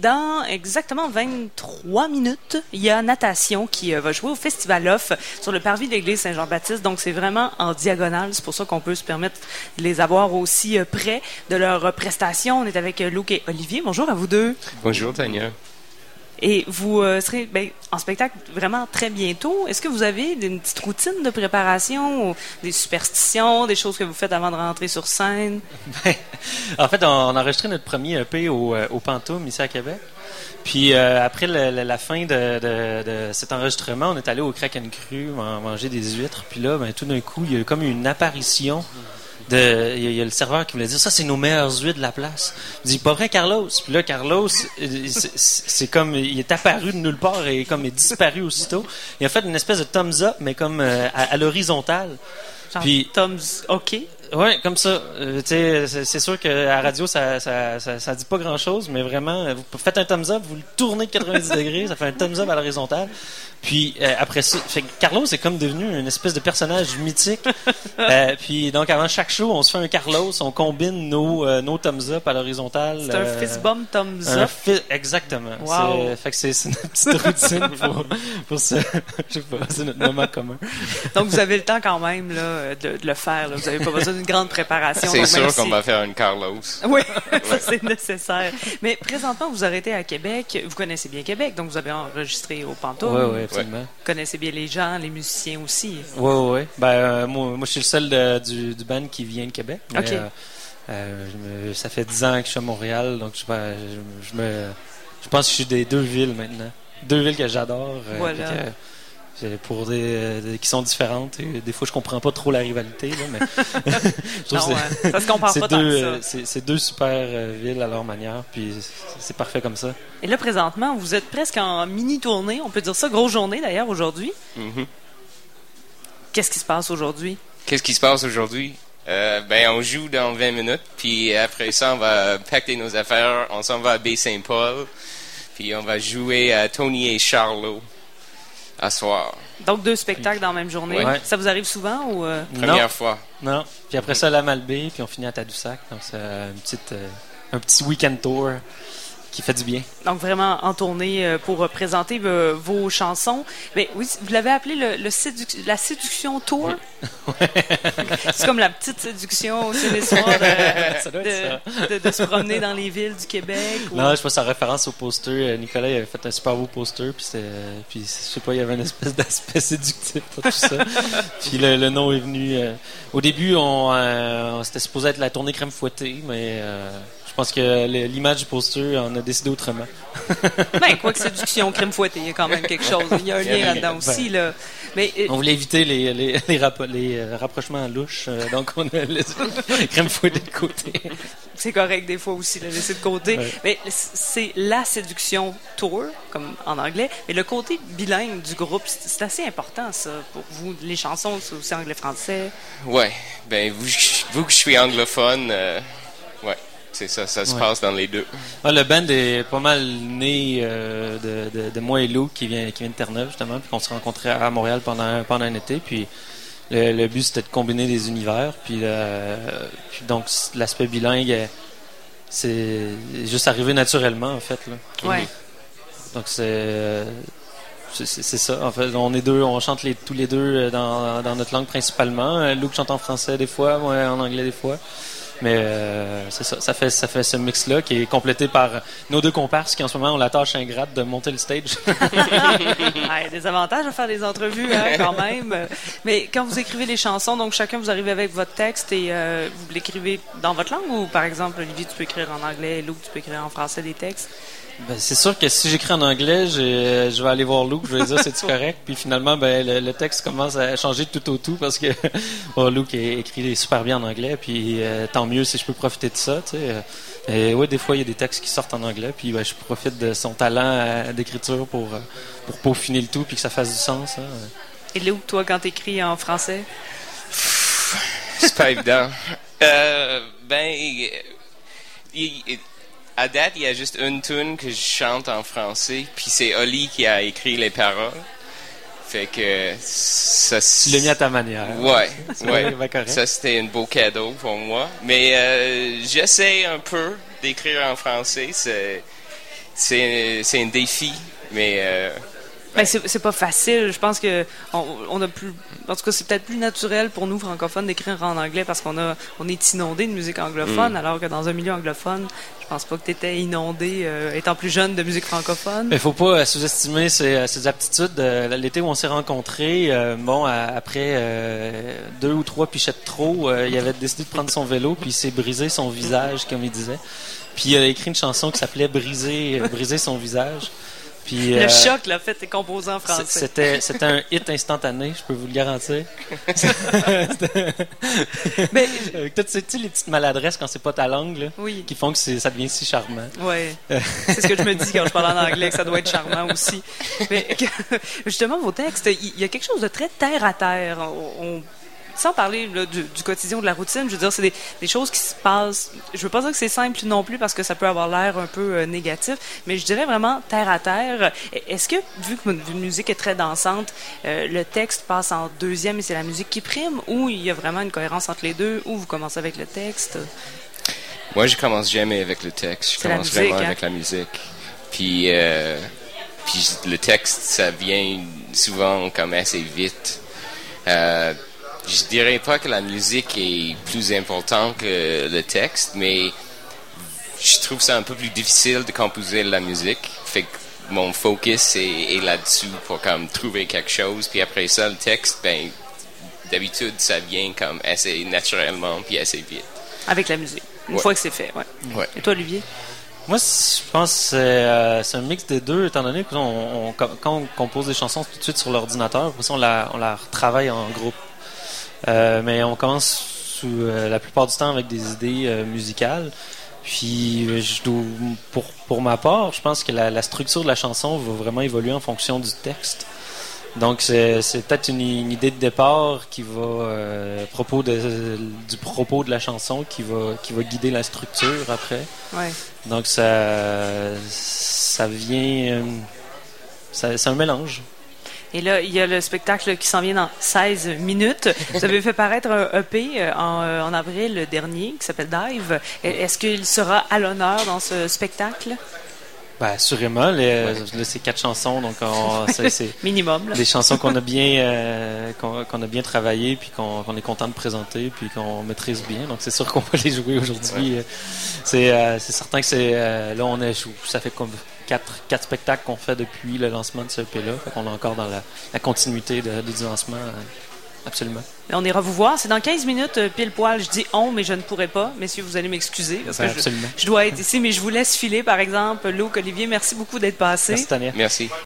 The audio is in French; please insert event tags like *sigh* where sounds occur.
Dans exactement 23 minutes, il y a Natation qui euh, va jouer au Festival Off sur le parvis de l'église Saint-Jean-Baptiste. Donc, c'est vraiment en diagonale. C'est pour ça qu'on peut se permettre de les avoir aussi euh, près de leurs prestations. On est avec euh, Luc et Olivier. Bonjour à vous deux. Bonjour, Tania. Et vous euh, serez ben, en spectacle vraiment très bientôt. Est-ce que vous avez une petite routine de préparation, ou des superstitions, des choses que vous faites avant de rentrer sur scène? *laughs* Ben, en fait, on, a enregistré notre premier EP au, euh, au ici à Québec. Puis euh, après la fin de, de, de, cet enregistrement, on est allé au Kraken Cru manger des huîtres. Puis là, ben, tout d'un coup, il y a eu comme une apparition il y, a le serveur qui voulait dire ça c'est nos meilleurs huîtres de la place. Il dit pas vrai Carlos? Puis là Carlos c'est comme il est apparu de nulle part et comme il est disparu aussitôt. Il a fait une espèce de thumbs up mais comme euh, à, l'horizontale. Puis thumbs OK. Ouais, comme ça. Euh, c'est sûr que à la radio, ça, ça, ça, dit pas grand-chose, mais vraiment, vous faites un thumbs up, vous le tournez de 90 degrés, ça fait un thumbs up à l'horizontale. Puis euh, après ça, fait Carlos est comme devenu une espèce de personnage mythique. *laughs* euh, puis donc avant chaque show, on se fait un Carlos, on combine nos, euh, nos thumbs up à l'horizontale. C'est un euh, fist bump thumbs up. exactement. Wow. Fait que c'est notre petite *laughs* routine pour, pour ce, *laughs* je sais pas, c'est notre moment commun. Donc vous avez le temps quand même là, de, de le faire. Là. Vous n'avez pas besoin d'une grande préparation. C'est sûr qu'on va faire une Carlos. Oui, ça *laughs* *laughs* c'est nécessaire. Mais présentement, vous arrêtez à Québec. Vous connaissez bien Québec, donc vous avez enregistré au Pantoum. Oui, oui absolument. Vous connaissez bien les gens, les musiciens aussi. Oui, oui. Ben, euh, moi, moi, je suis le seul du, du, band qui vient de Québec. OK. Euh, euh, ça fait 10 ans que je suis à Montréal, donc je, je, me, je pense que je suis des deux villes maintenant. Deux villes que j'adore. Voilà pour des, qui sont différentes. Et des fois, je comprends pas trop la rivalité, là, mais *laughs* je trouve non, ça se compare pas deux, C'est deux super villes à leur manière, puis c'est parfait comme ça. Et là, présentement, vous êtes presque en mini tournée, on peut dire ça, grosse journée d'ailleurs aujourd'hui. Mm-hmm. Qu'est-ce qui se passe aujourd'hui? Qu'est-ce qui se passe aujourd'hui? Euh, ben, on joue dans 20 minutes, puis après ça, on va pacter nos affaires, on s'en va à Baie-Saint-Paul, puis on va jouer à Tony et Charlot à soir. Donc deux spectacles dans la même journée. Ça vous arrive souvent ou euh? Première fois. Non. Puis après ça, la Malbaie, puis on finit à Tadoussac. Donc c'est une petite, euh, un petit week-end tour qui fait du bien. Donc vraiment en tournée euh, pour présenter vos chansons. Mais oui, vous l'avez appelé le, la séduction tour? *laughs* c'est comme la petite séduction c'est l'histoire *laughs* de, de, se promener dans les villes du Québec. Non, je pense en référence au poster. Euh, Nicolas avait fait un super beau poster, puis euh, puis je sais pas, il y avait une espèce *laughs* d'aspect séductif à tout ça. puis le, nom est venu. au début, on, on c'était supposé être la tournée crème fouettée, mais pense que l'image du poster en a décidé autrement. *laughs* ben, quoi que séduction, crème fouettée, il y a quand même quelque chose. Il y a un lien là-dedans aussi. Là. Mais, euh, on voulait éviter les, les, les, euh, rapprochements louches, euh, donc on a laissé *laughs* crème fouettée de côté. C'est correct des fois aussi, le laisser de côté. Mais c'est la séduction tour, comme en anglais. Mais le côté bilingue du groupe, c'est assez important, ça, pour vous. Les chansons, c'est aussi anglais-français. Ouais. Ben, vous, vous que je suis anglophone, ouais. C'est ça, ça se passe dans les deux. Le band est pas mal né euh, de, de, moi et Lou qui vient, qui vient de Terre-Neuve, justement, puis qu'on se rencontrait à Montréal pendant, pendant un été. Puis le, but, c'était de combiner des univers. Puis, donc, l'aspect bilingue, c'est juste arrivé naturellement, en fait. Là. Ouais. Donc, c'est. C'est ça. En fait, on est deux, on chante les, tous les deux dans, dans notre langue principalement. Luke chante en français des fois, moi en anglais des fois. Mais euh, c'est ça, ça fait, ça fait ce mix-là qui est complété par nos deux comparses qui en ce moment ont la tâche ingrate de monter le stage. *laughs* Des avantages à faire des entrevues hein, quand même. Mais quand vous écrivez les chansons, donc chacun vous arrivez avec votre texte et euh, vous l'écrivez dans votre langue ou par exemple Olivier tu peux écrire en anglais, Lou tu peux écrire en français des textes? Ben, c'est sûr que si j'écris en anglais, je vais aller voir Luke, je vais dire c'est correct? Puis finalement, ben, le, texte commence à changer tout au tout parce que bon, *laughs* Luke écrit super bien en anglais. Puis euh, tant mieux si je peux profiter de ça. Tu sais. Et ouais, des fois, il y a des textes qui sortent en anglais. Puis ben, je profite de son talent euh, d'écriture pour, euh, pour peaufiner le tout puis que ça fasse du sens. Hein. Et Luke, toi, quand tu écris en français? C'est pas évident. ben. il, à date, il y a juste une tune que je chante en français, puis c'est Oli qui a écrit les paroles. Fait que ça. Tu l'as mis à ta manière. Ouais, *laughs* ouais. ça c'était un beau cadeau pour moi. Mais euh, j'essaie un peu d'écrire en français. C'est un défi, mais euh, Ben, c'est pas facile. Je pense que on, on a plus, en tout cas, c'est peut-être plus naturel pour nous francophones d'écrire en anglais parce qu'on a, on est inondé de musique anglophone, alors que dans un milieu anglophone, je pense pas que tu étais inondé euh, étant plus jeune de musique francophone. Il faut pas euh, sous-estimer ses, euh, ses aptitudes. L'été où on s'est rencontrés, euh, bon, après euh, deux ou trois pichettes trop, il avait décidé de prendre son vélo, puis il s'est brisé son visage, comme il disait. Puis il a écrit une chanson qui s'appelait Briser, Briser son visage. Puis, Le euh, choc l'a fait tes composants français. C'était, c'était un hit instantané, je peux vous le garantir. *laughs* Mais, Avec toutes ces, les petites maladresses quand c'est pas ta langue, là, oui. qui font que ça devient si charmant. Ouais. *laughs* C'est ce que je me dis quand je parle en anglais, que ça doit être charmant aussi. Mais que- justement, vos textes, il y a quelque chose de très terre à terre. On- on- sans parler là, du, du quotidien ou de la routine, je veux dire, c'est des, des choses qui se passent. Je veux pas dire que c'est simple non plus parce que ça peut avoir l'air un peu euh, négatif, mais je dirais vraiment terre à terre. Est-ce que, vu que votre musique est très dansante, euh, le texte passe en deuxième et c'est la musique qui prime, ou il y a vraiment une cohérence entre les deux, ou vous commencez avec le texte? moi je commence jamais avec le texte, je commence musique, vraiment hein? avec la musique. Puis euh, puis le texte ça vient souvent comme assez vite. Euh, je dirais pas que la musique est plus importante que le texte, mais je trouve ça un peu plus difficile de composer la musique. Fait que mon focus est, est là-dessus pour comme trouver quelque chose. Puis après ça, le texte, ben d'habitude ça vient comme assez naturellement puis assez vite. Avec la musique. Une Ouais. fois que c'est fait, ouais. Ouais. Et toi, Olivier? Moi, je pense que c'est euh, c'est un mix des deux, étant donné que on, on- quand on compose des chansons tout de suite sur l'ordinateur, on la, on la retravaille en groupe. Euh, mais on commence sous, euh, la plupart du temps avec des idées euh, musicales. Puis, je dois- pour, pour ma part, je pense que la, la structure de la chanson va vraiment évoluer en fonction du texte. Donc, c'est peut-être une, une idée de départ qui va, propos de, du propos de la chanson, qui va, qui va guider la structure après. Ouais. Donc ça, ça vient, c'est un mélange. Et là, il y a le spectacle qui s'en vient dans 16 minutes. Vous avez fait paraître un EP euh, en, euh, en avril dernier qui s'appelle Dive. Est-ce qu'il sera à l'honneur dans ce spectacle? Ben, assurément, les, là, c'est quatre chansons, donc on- *laughs* c'est, Minimum. là. des chansons qu'on a bien, euh, qu'on, qu'on a bien travaillé, puis qu'on, qu'on est content de présenter, puis qu'on maîtrise bien. Donc c'est sûr qu'on va les jouer aujourd'hui. C'est, euh, c'est certain que c'est, euh, là on est, ça fait comme quatre, quatre spectacles qu'on fait depuis le lancement de ce EP-là, fait qu'on est encore dans la, la continuité de, du lancement, euh, absolument. On ira vous voir. C'est dans 15 minutes, euh, pile poil. Je dis on, mais je ne pourrai pas. Messieurs, vous allez m'excuser. Parce Ben, que je, absolument. je dois être ici, mais je vous laisse filer, par exemple. Luc, Olivier, merci beaucoup d'être passé. Merci Tania. Merci.